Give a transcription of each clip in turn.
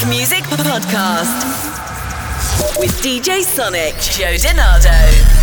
House Music Podcast with DJ Sonic, Joe DiNardo.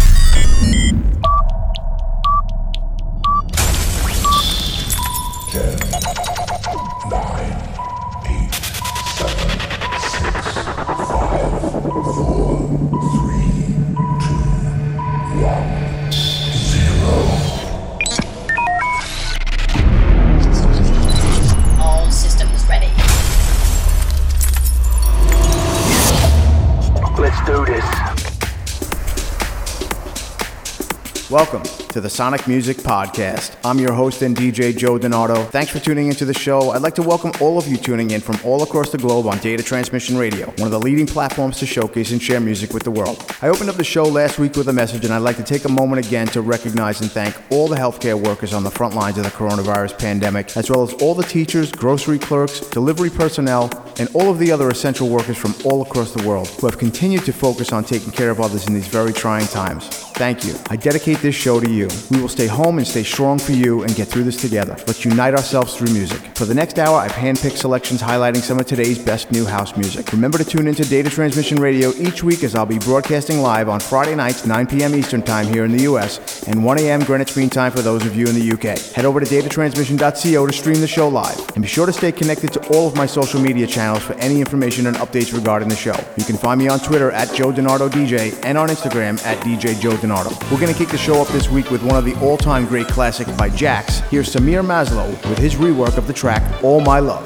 To the Sonic Music Podcast. I'm your host and DJ Joe DiNardo. Thanks for tuning into the show. I'd like to welcome all of you tuning in from all across the globe on Data Transmission Radio, one of the leading platforms to showcase and share music with the world. I opened up the show last week with a message, and I'd like to take a moment again to recognize and thank all the healthcare workers on the front lines of the coronavirus pandemic, as well as all the teachers, grocery clerks, delivery personnel, and all of the other essential workers from all across the world who have continued to focus on taking care of others in these very trying times. Thank you. I dedicate this show to you. We will stay home and stay strong for you and get through this together. Let's unite ourselves through music. For the next hour, I've handpicked selections highlighting some of today's best new house music. Remember to tune into Data Transmission Radio each week as I'll be broadcasting live on Friday nights, 9 p.m. Eastern Time here in the U.S. and 1 a.m. Greenwich Mean Time for those of you in the UK. Head over to datatransmission.co to stream the show live. And be sure to stay connected to all of my social media channels for any information and updates regarding the show. You can find me on Twitter at Joe DiNardo DJ and on Instagram at DJ Joe DiNardo. We're going to kick the show up this week with one of the all-time great classics by Jax. Here's Samir Maslo with his rework of the track All My Love.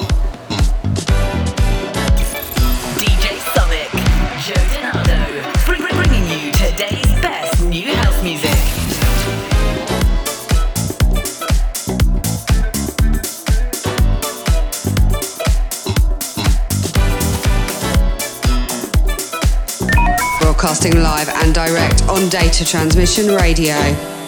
DJ Sonic, Joe DiNardo, bringing you today's best new house music. broadcasting live and direct on Data Transmission Radio.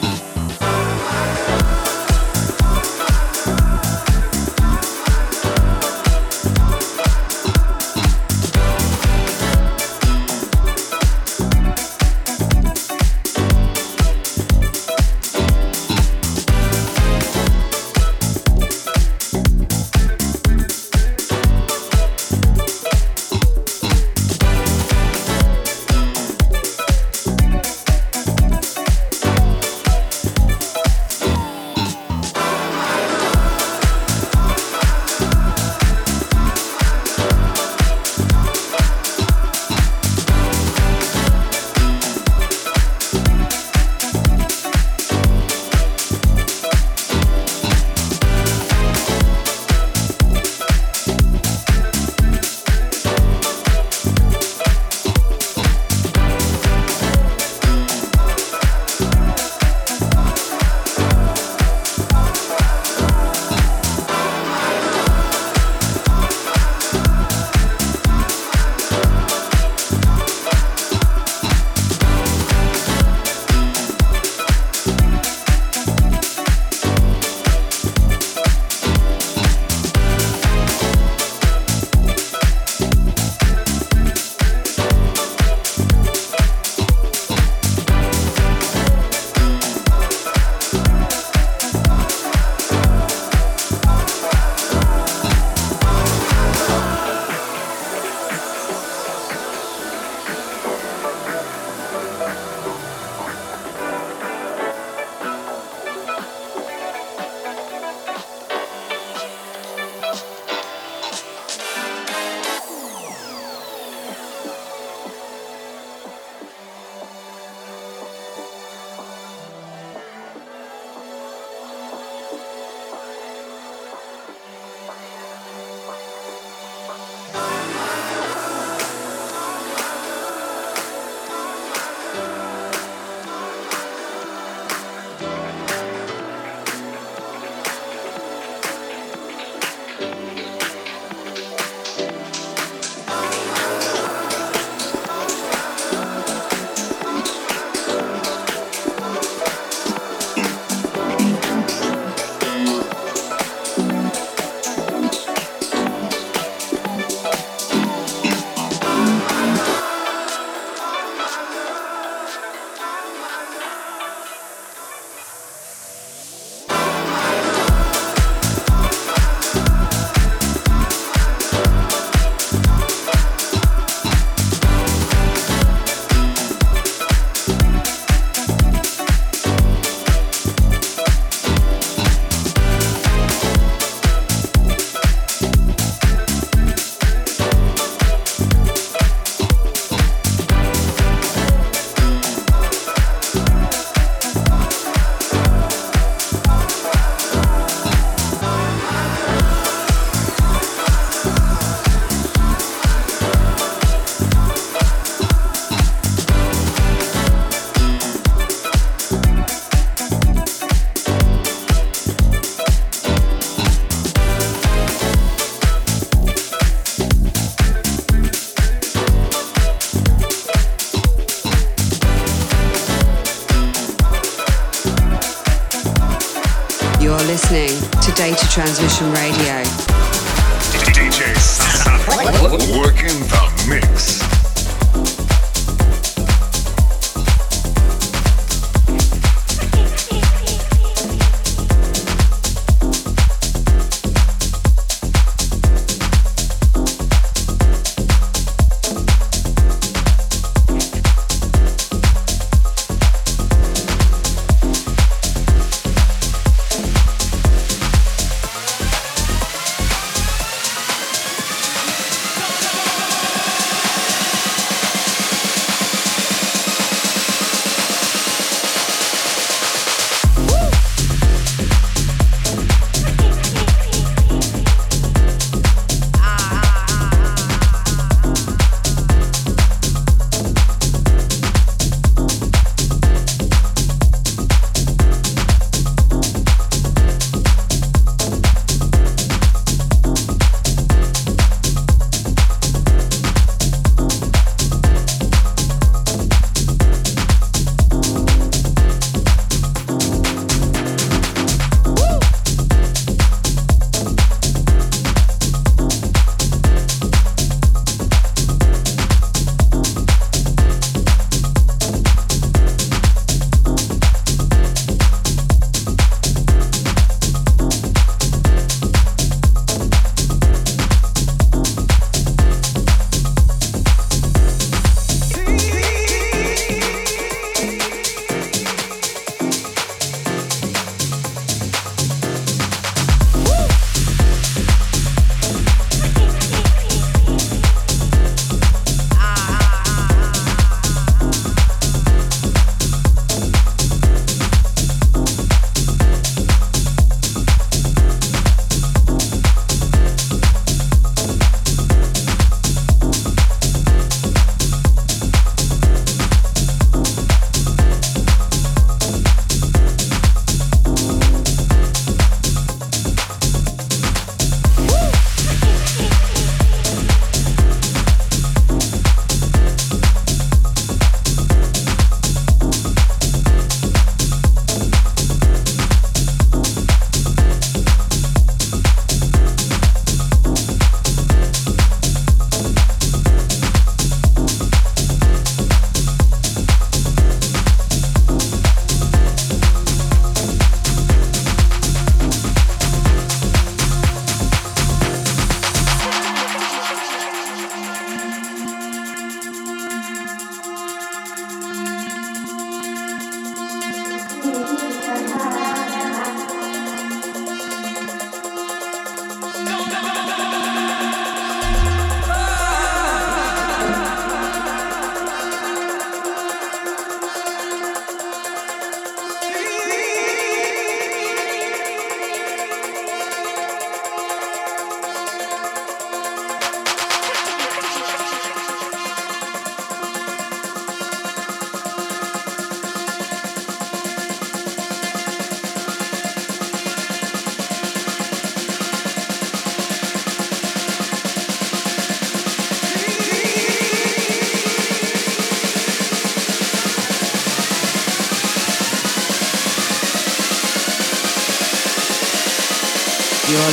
To Transmission Radio.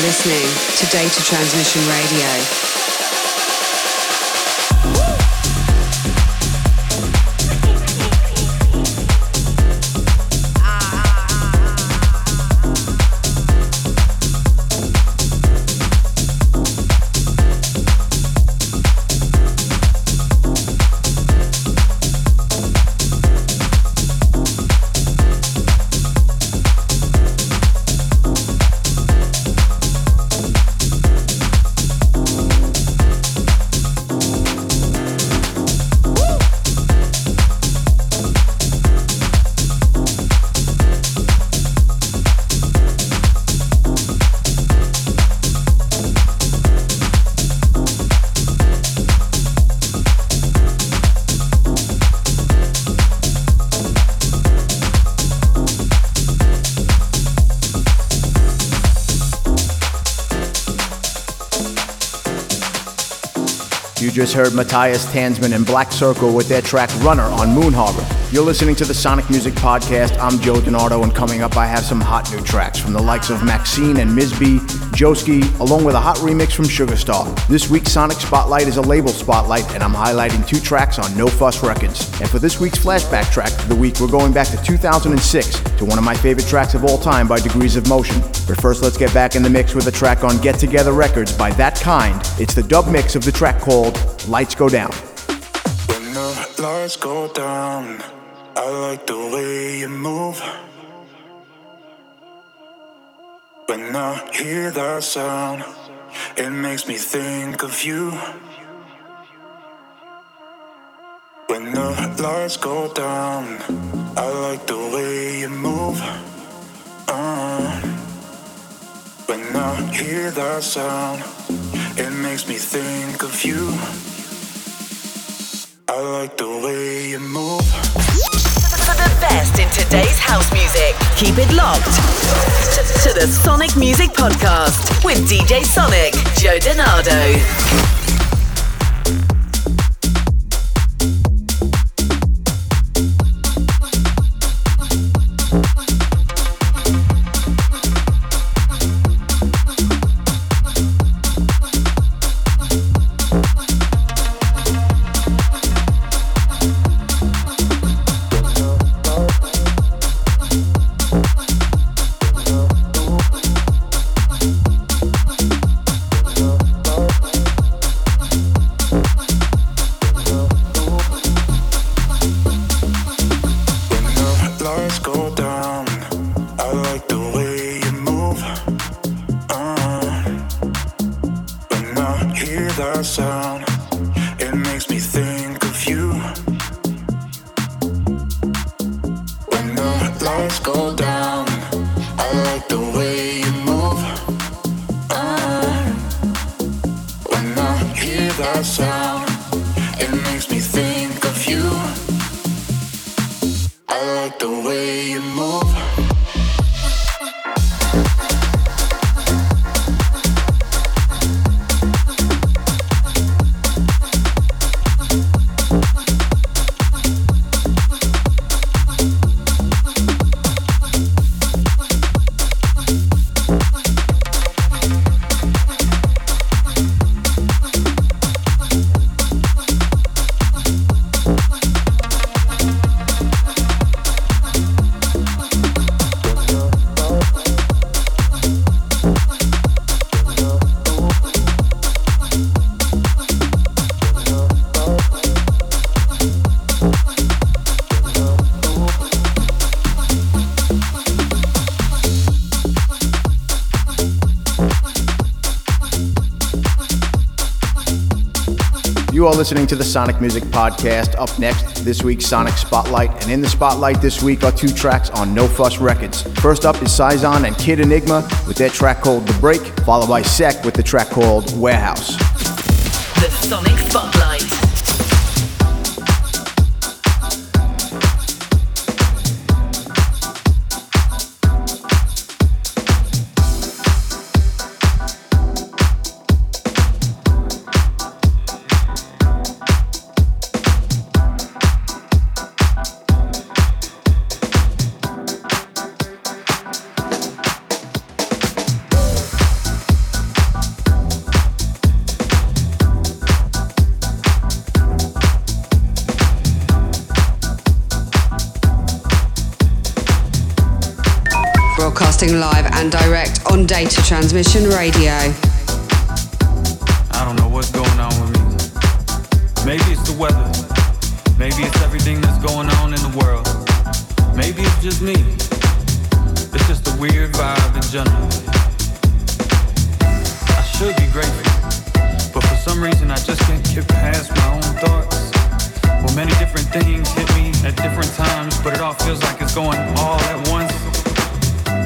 Listening to Data Transmission Radio. Just heard Matthias Tanzmann and Black Circle with their track Runner on Moon Harbour. You're listening to the Sonic Music Podcast. I'm Joe DiNardo, and coming up, I have some hot new tracks from the likes of Maxinne and Ms. B, Joeski, along with a hot remix from Sugarstarr. This week's Sonic Spotlight is a label spotlight, and I'm highlighting two tracks on No Fuss Records. And for this week's flashback track of the week, we're going back to 2006 to one of my favorite tracks of all time by Degrees of Motion. But first, let's get back in the mix with a track on Get Together Records by That Kind. It's the dub mix of the track called Lights Go Down. When the lights go down I like the way you move. When I hear that sound, it makes me think of you. When the lights go down, I like the way you move. When I hear that sound, it makes me think of you. I like the way you move the best in today's house music. Keep it locked to, the Sonic Music Podcast with DJ Sonic, Joe DiNardo. You listening to the Sonic Music Podcast. Up next, this week's Sonic Spotlight. And in the Spotlight this week are two tracks on No Fuss Records. First up is Saison and Kid Enigma with their track called The Break, followed by Sek with the track called Warehouse. The Sonic Spotlight. Live and direct on Data Transmission Radio. I don't know what's going on with me. Maybe it's the weather. Maybe it's everything that's going on in the world. Maybe it's just me. It's just a weird vibe in general. I should be grateful, but for some reason I just can't get past my own thoughts. Well, many different things hit me at different times, but it all feels like it's going all at once.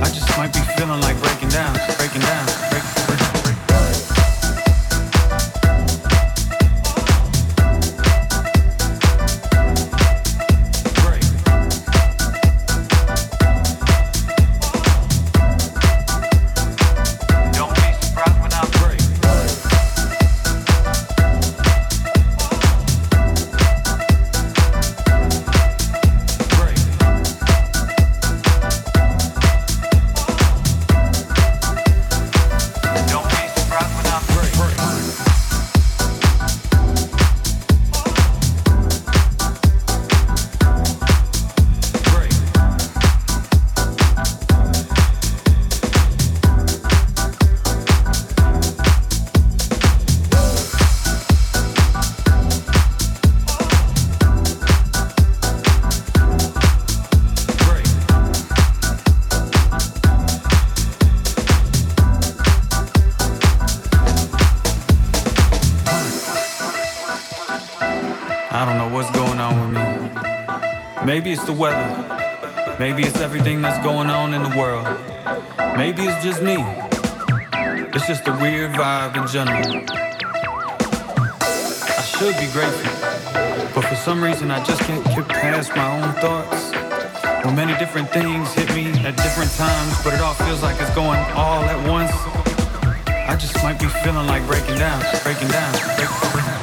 I just might be feeling like breaking down, breaking down, breaking Maybe in general. I should be grateful, but for some reason I just can't get past my own thoughts. Well, many different things hit me at different times, but it all feels like it's going all at once. I just might be feeling like breaking down, breaking down, breaking down.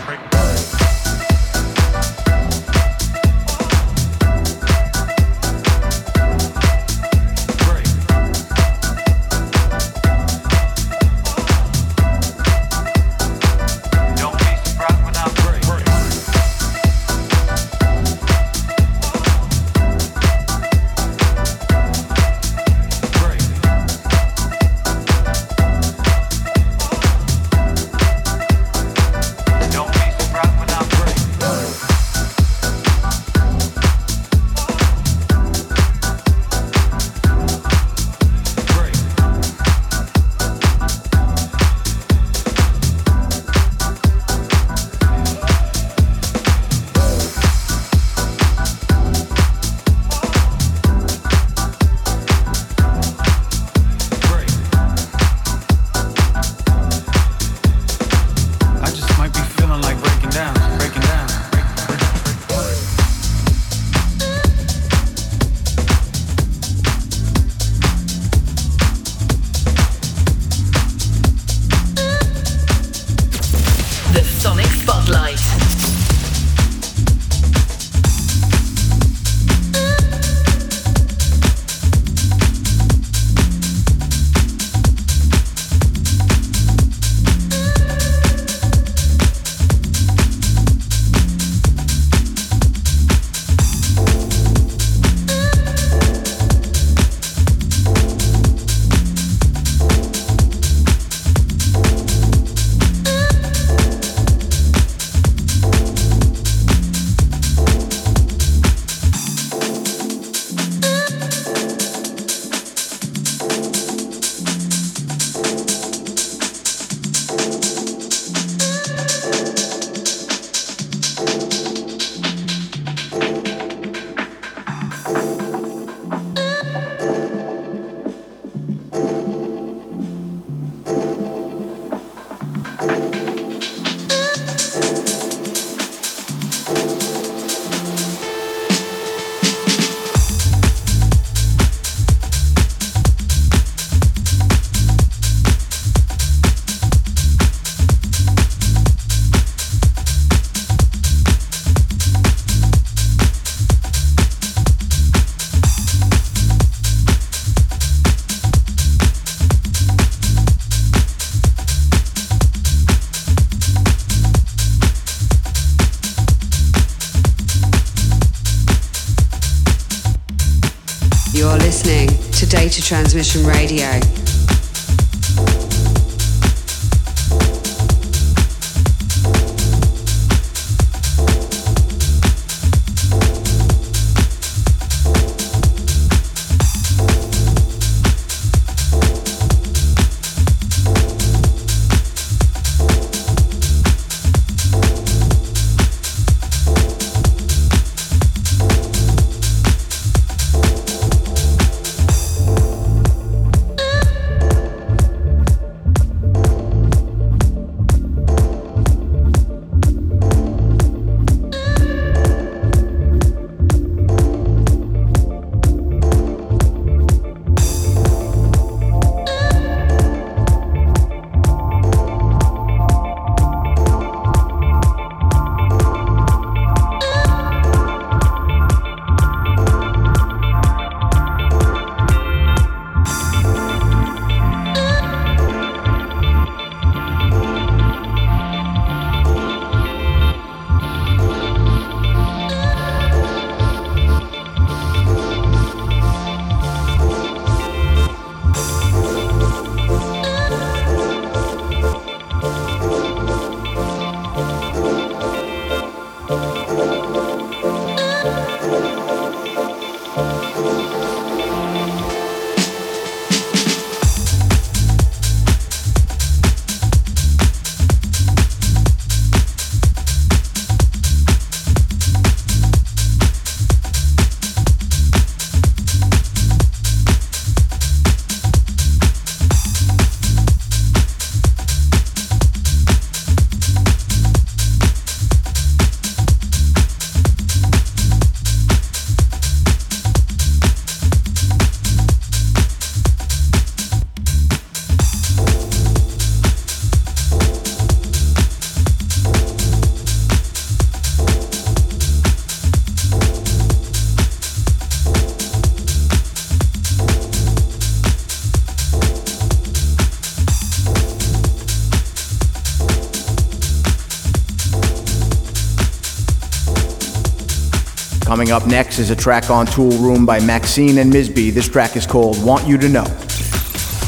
Coming up next is a track on Toolroom by Maxinne and Mizbee. This track is called Want You to Know.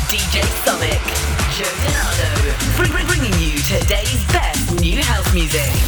DJ Sonic, Joe DiNardo, bringing you today's best new house music.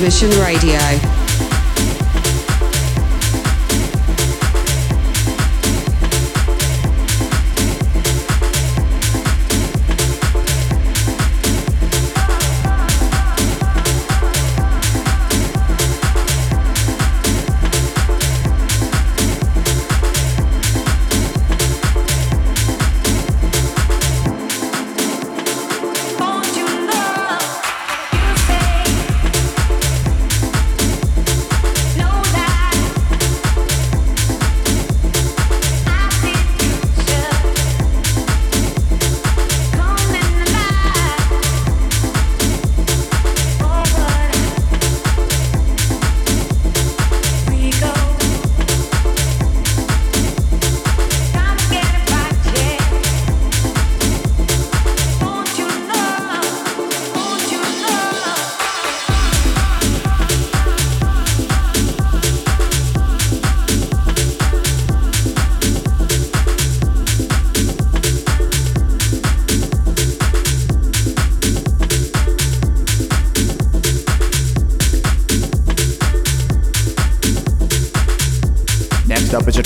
Transmission Radio.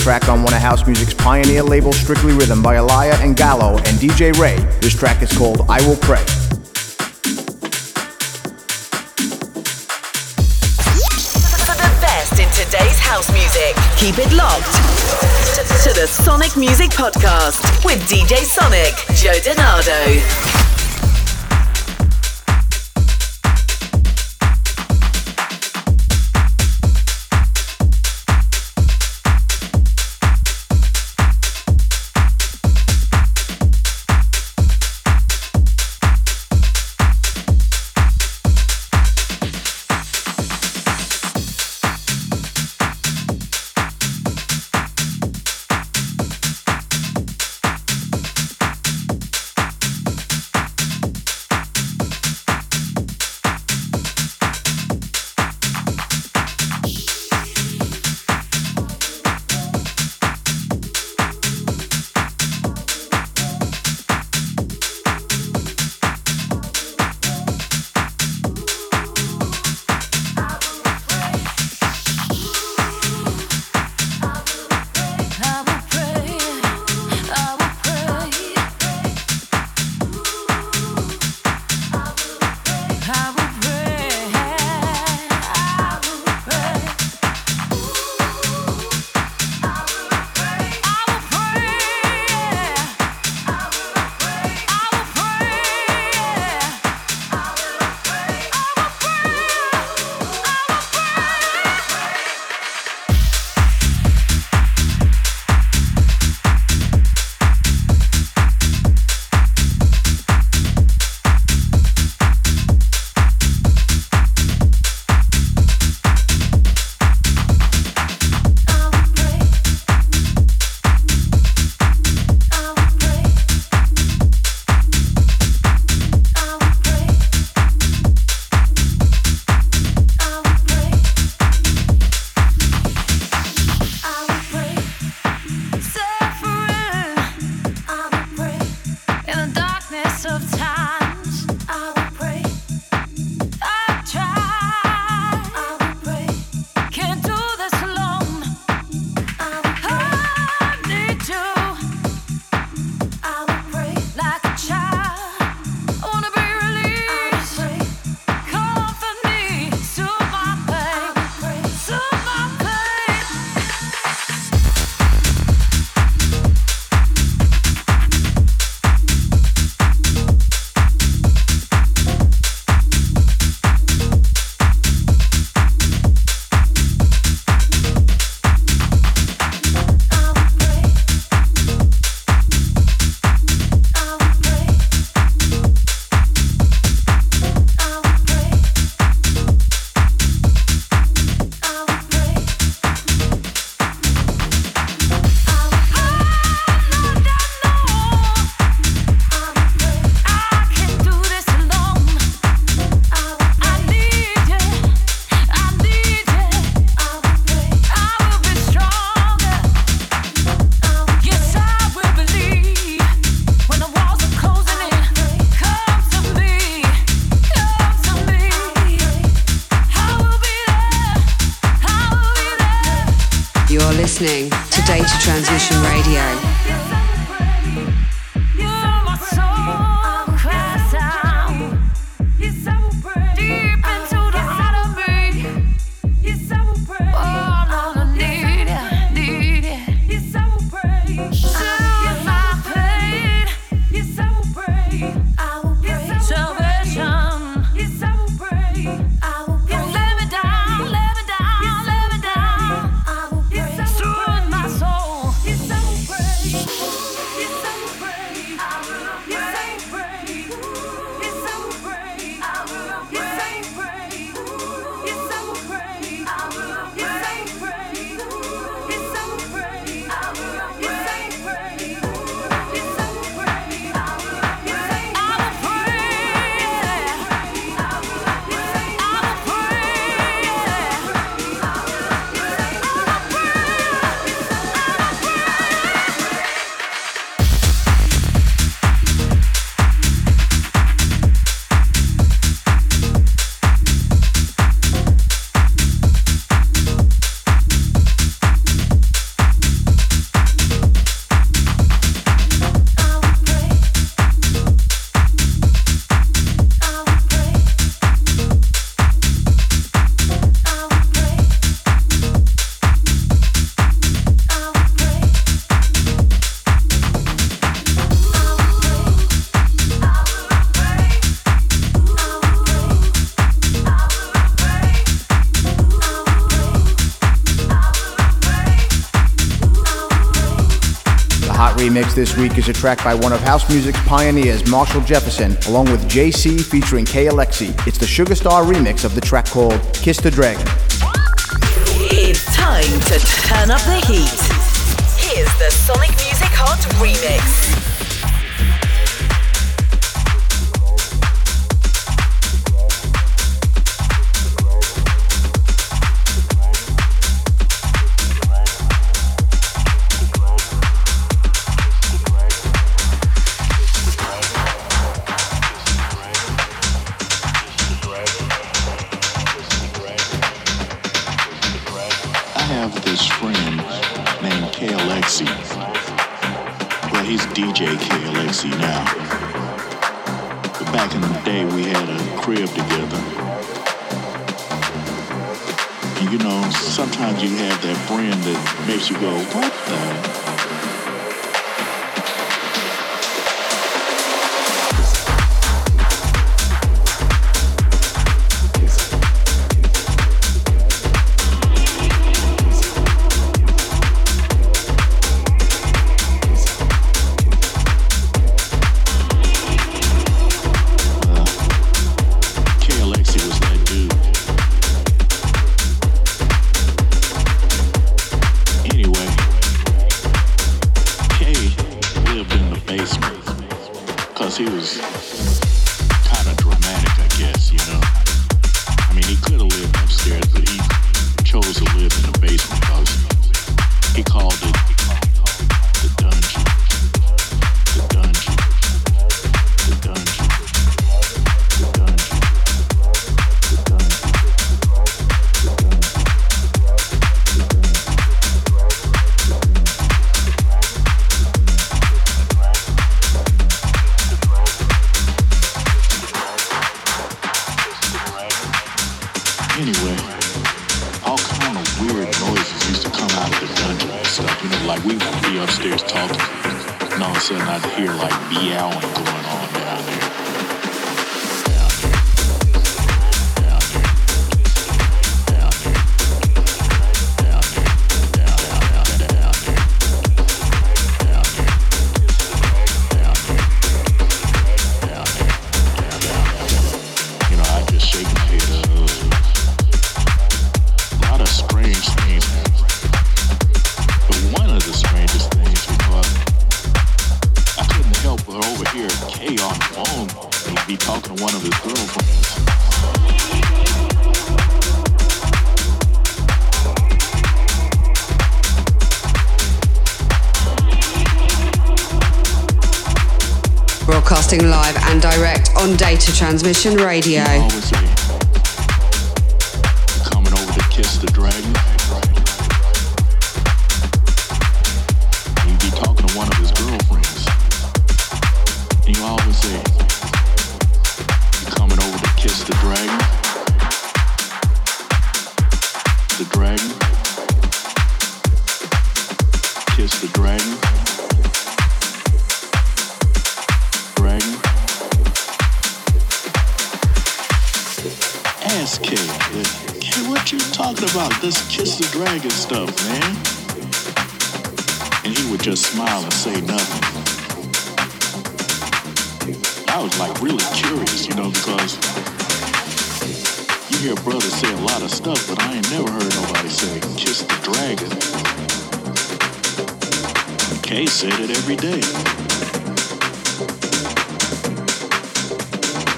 Track on one of house music's pioneer labels, Strictly Rhythm, by Alaia and Gallo and DJ Rae. This track is called I Will Pray. For the best in today's house music, keep it locked to the Sonic Music Podcast with DJ Sonic, Joe DiNardo. Listening to Data Transmission Radio. Remix this week is a track by one of house music's pioneers, Marshall Jefferson, along with Jay C featuring K Alexi. It's the Sugarstarr remix of the track called Kiss the Dragon. It's time to turn up the heat. Here's the Sonic Music Hot remix. You go, what the? Transmission Radio. just the dragon stuff, man. And he would just smile and say nothing. I was like really curious, you know, because you hear brothers say a lot of stuff, but I ain't never heard nobody say kiss the dragon. Kay said it every day.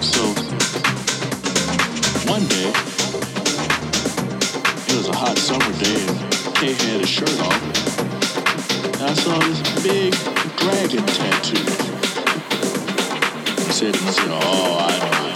So one day hot summer day and Kay had his shirt off. And I saw this big dragon tattoo. Sitting said all myself, oh, I know.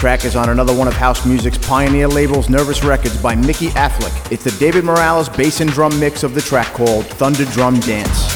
track is on another one of house music's pioneer labels, Nervous Records, by Mikki Afflick. It's the David Morales bass and drum mix of the track called Thunder Drum Dance.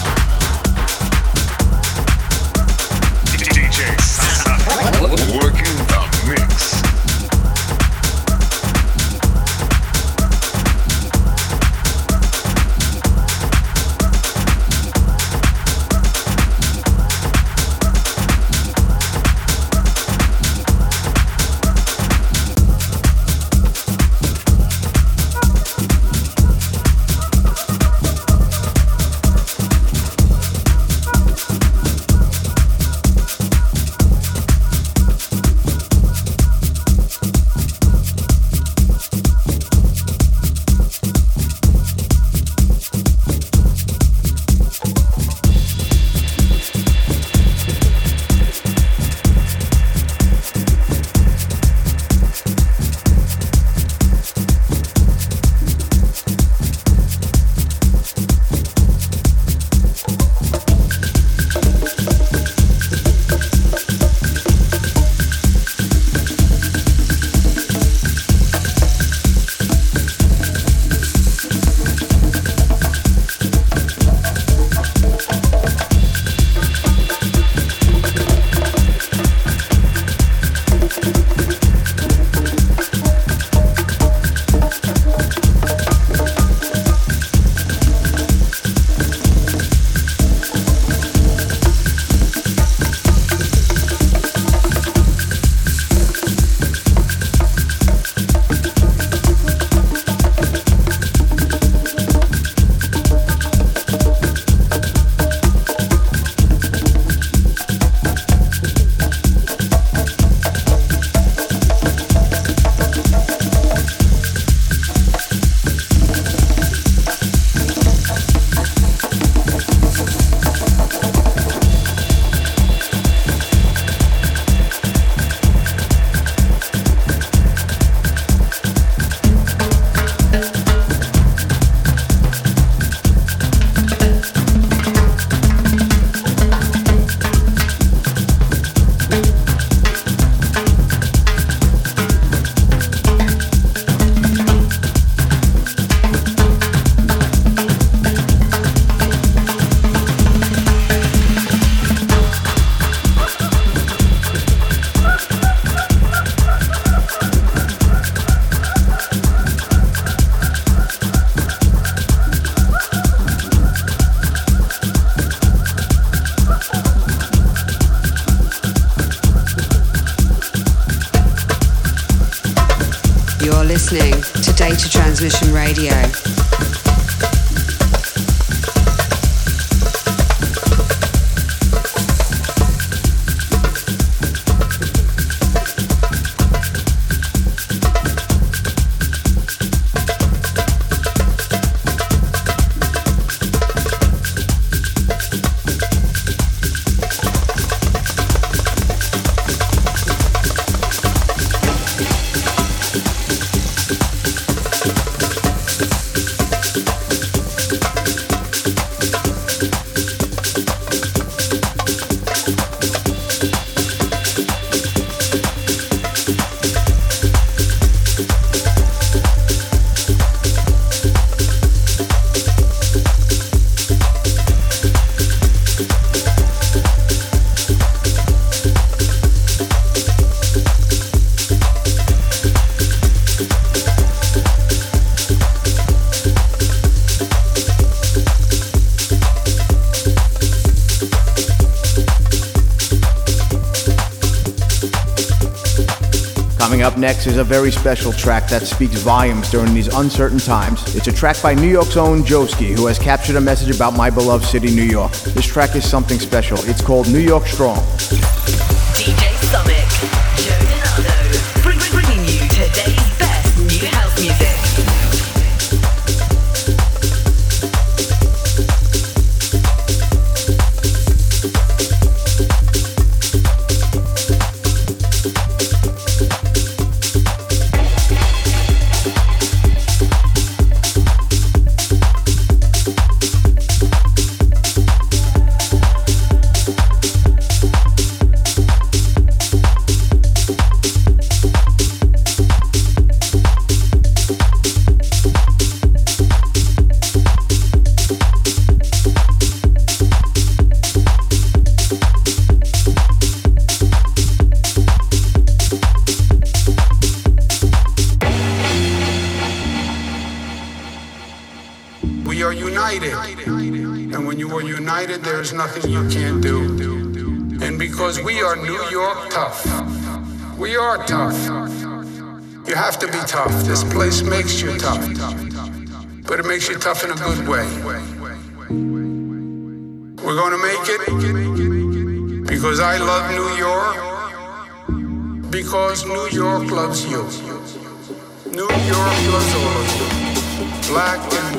Up next is a very special track that speaks volumes during these uncertain times. It's a track by New York's own Joeski, who has captured a message about my beloved city, New York. This track is something special. It's called New York Strong.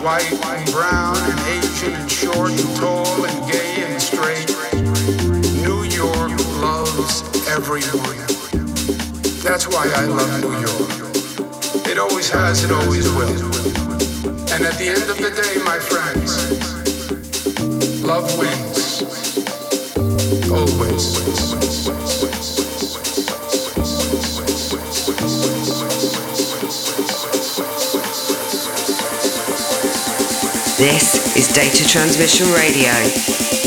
White and brown and Asian and short and tall and gay and straight. New York loves everyone. That's why I love New York. It always has, it always will. And at the end of the day, my friends, love wins. Always. This is Data Transmission Radio.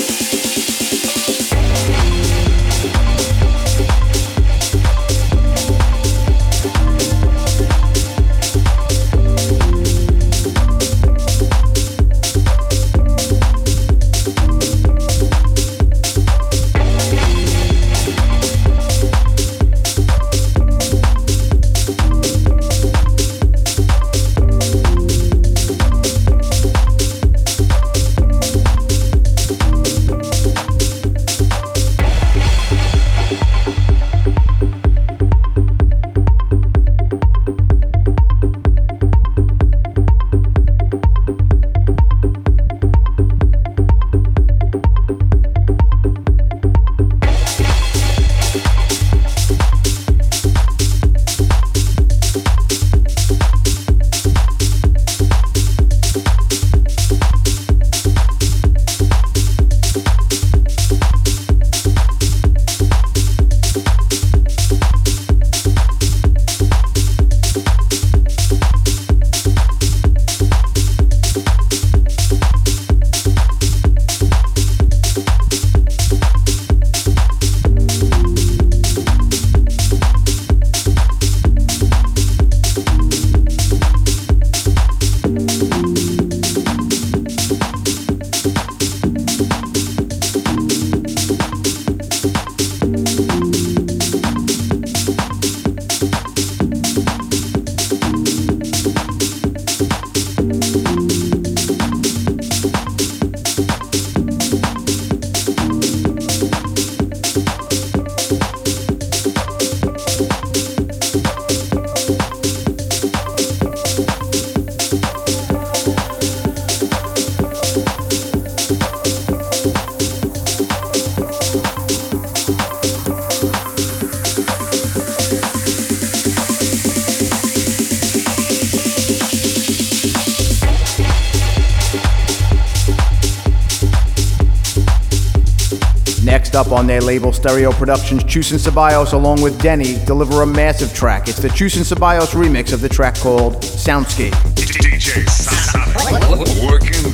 Up on their label Stereo Productions, Chus and Ceballos, along with Denney, deliver a massive track. It's the Chus and Ceballos remix of the track called Soundscape. DJ working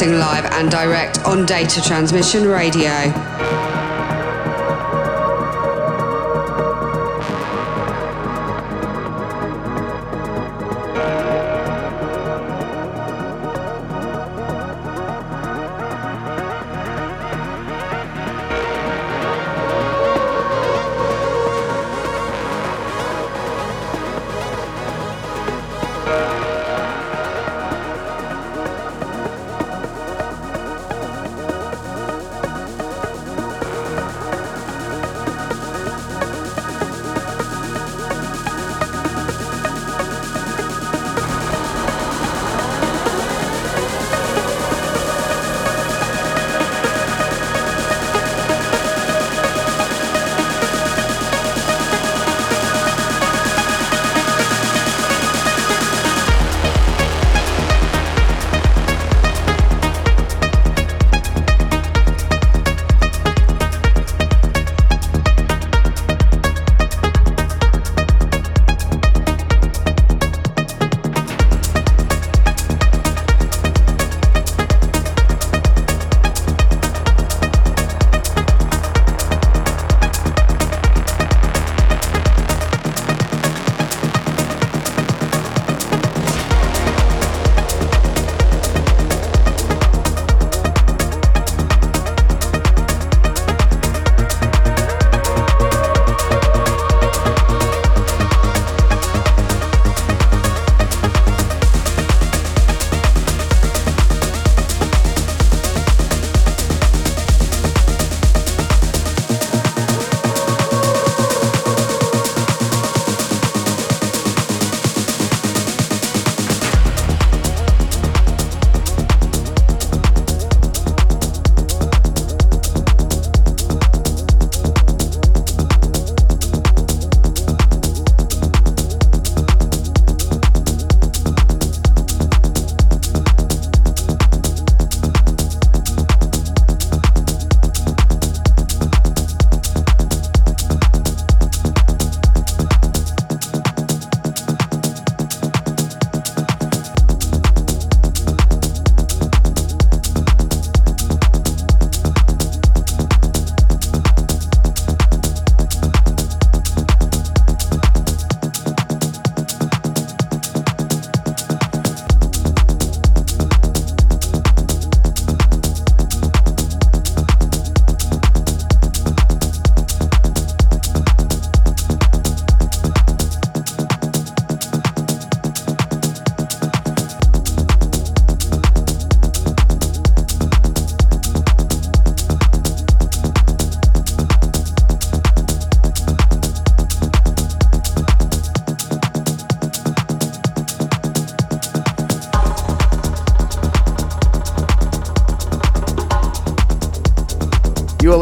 broadcasting live and direct on Data Transmission Radio.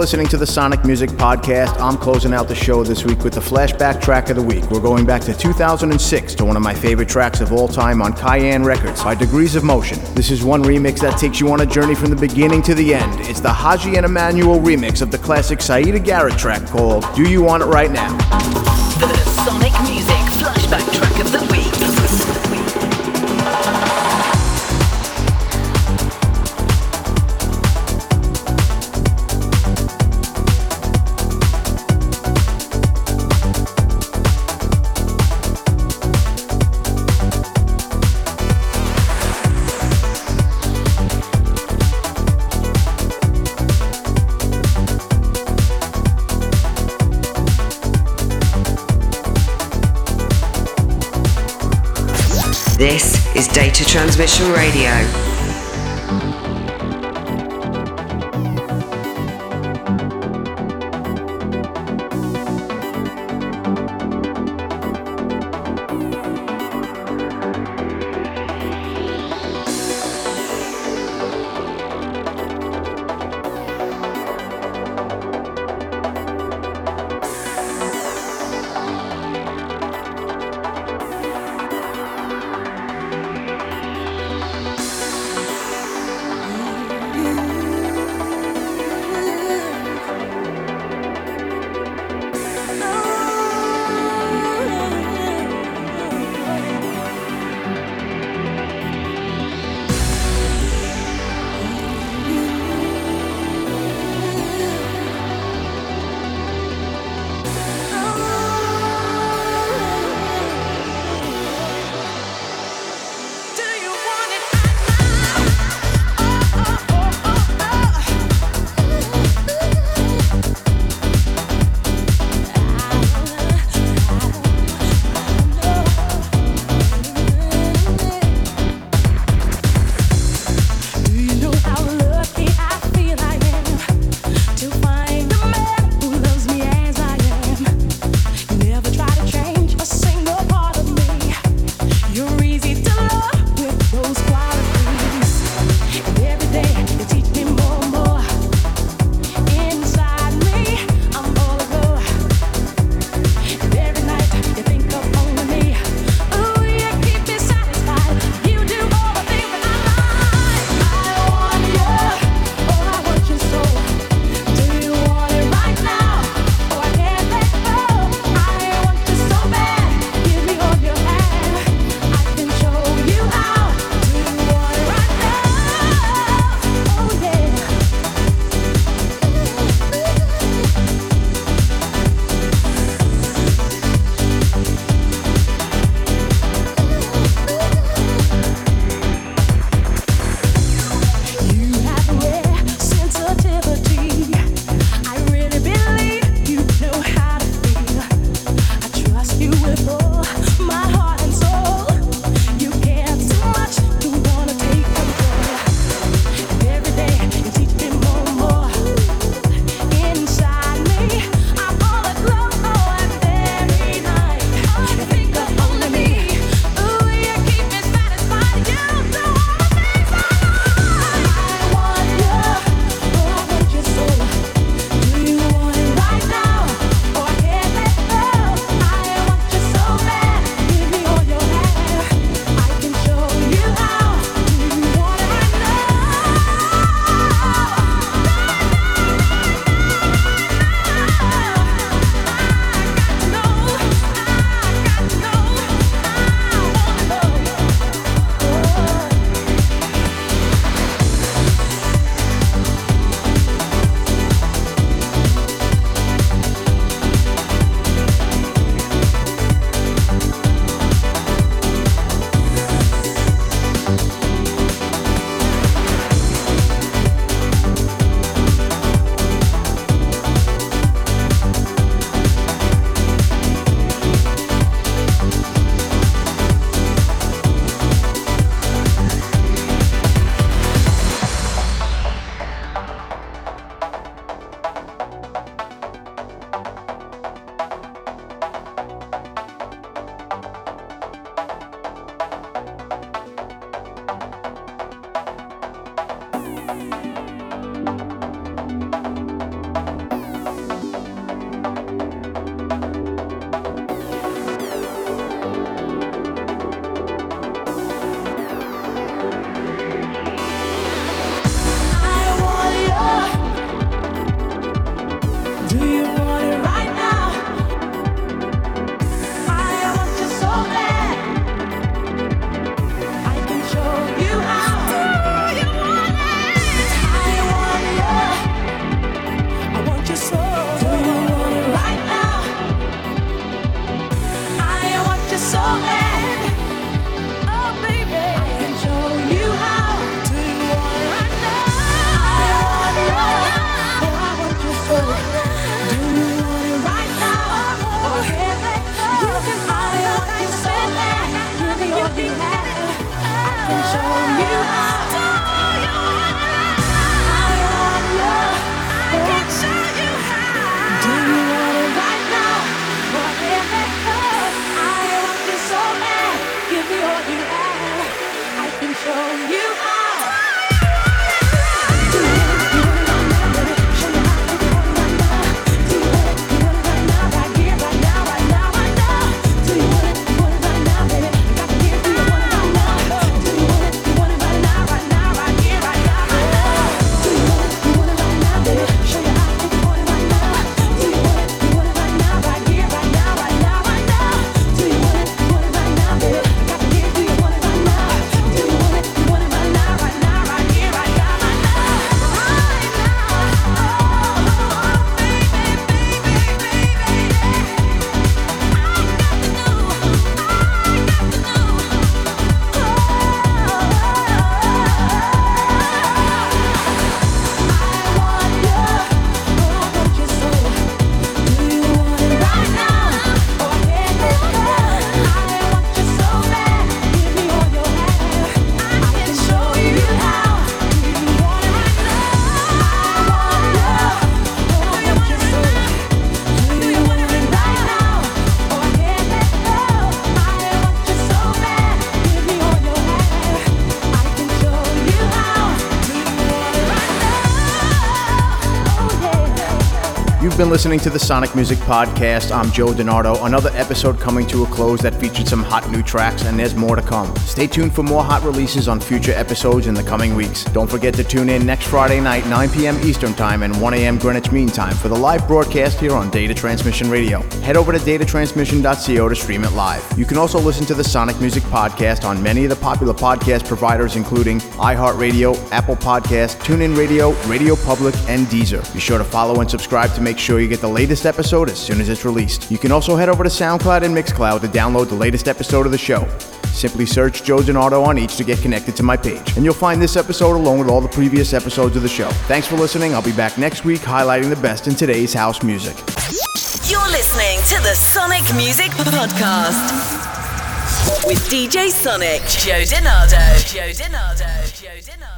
Listening to the Sonic Music Podcast. I'm closing out the show this week with the flashback track of the week. We're going back to 2006 to one of my favorite tracks of all time on Cayenne Records by Degrees of Motion. This is one remix that takes you on a journey from the beginning to the end. It's the Haji and Emanuel remix of the classic Siedah Garrett track called Do You Want It Right Now? Transmission Radio. Been listening to the Sonic Music Podcast. I'm Joe DiNardo. Another episode coming to a close that featured some hot new tracks, and there's more to come. Stay tuned for more hot releases on future episodes in the coming weeks. Don't forget to tune in next Friday night, 9 p.m. Eastern Time and 1 a.m. Greenwich Mean Time for the live broadcast here on Data Transmission Radio. Head over to datatransmission.co to stream it live. You can also listen to the Sonic Music Podcast on many of the popular podcast providers, including iHeartRadio, Apple Podcast, TuneIn Radio, Radio Public, and Deezer. Be sure to follow and subscribe to make sure you get the latest episode as soon as it's released. You can also head over to SoundCloud and Mixcloud to download the latest episode of the show. Simply search Joe DiNardo on each to get connected to my page. And you'll find this episode along with all the previous episodes of the show. Thanks for listening. I'll be back next week highlighting the best in today's house music. You're listening to the Sonic Music Podcast with DJ Sonic, Joe DiNardo. Joe DiNardo. Joe DiNardo.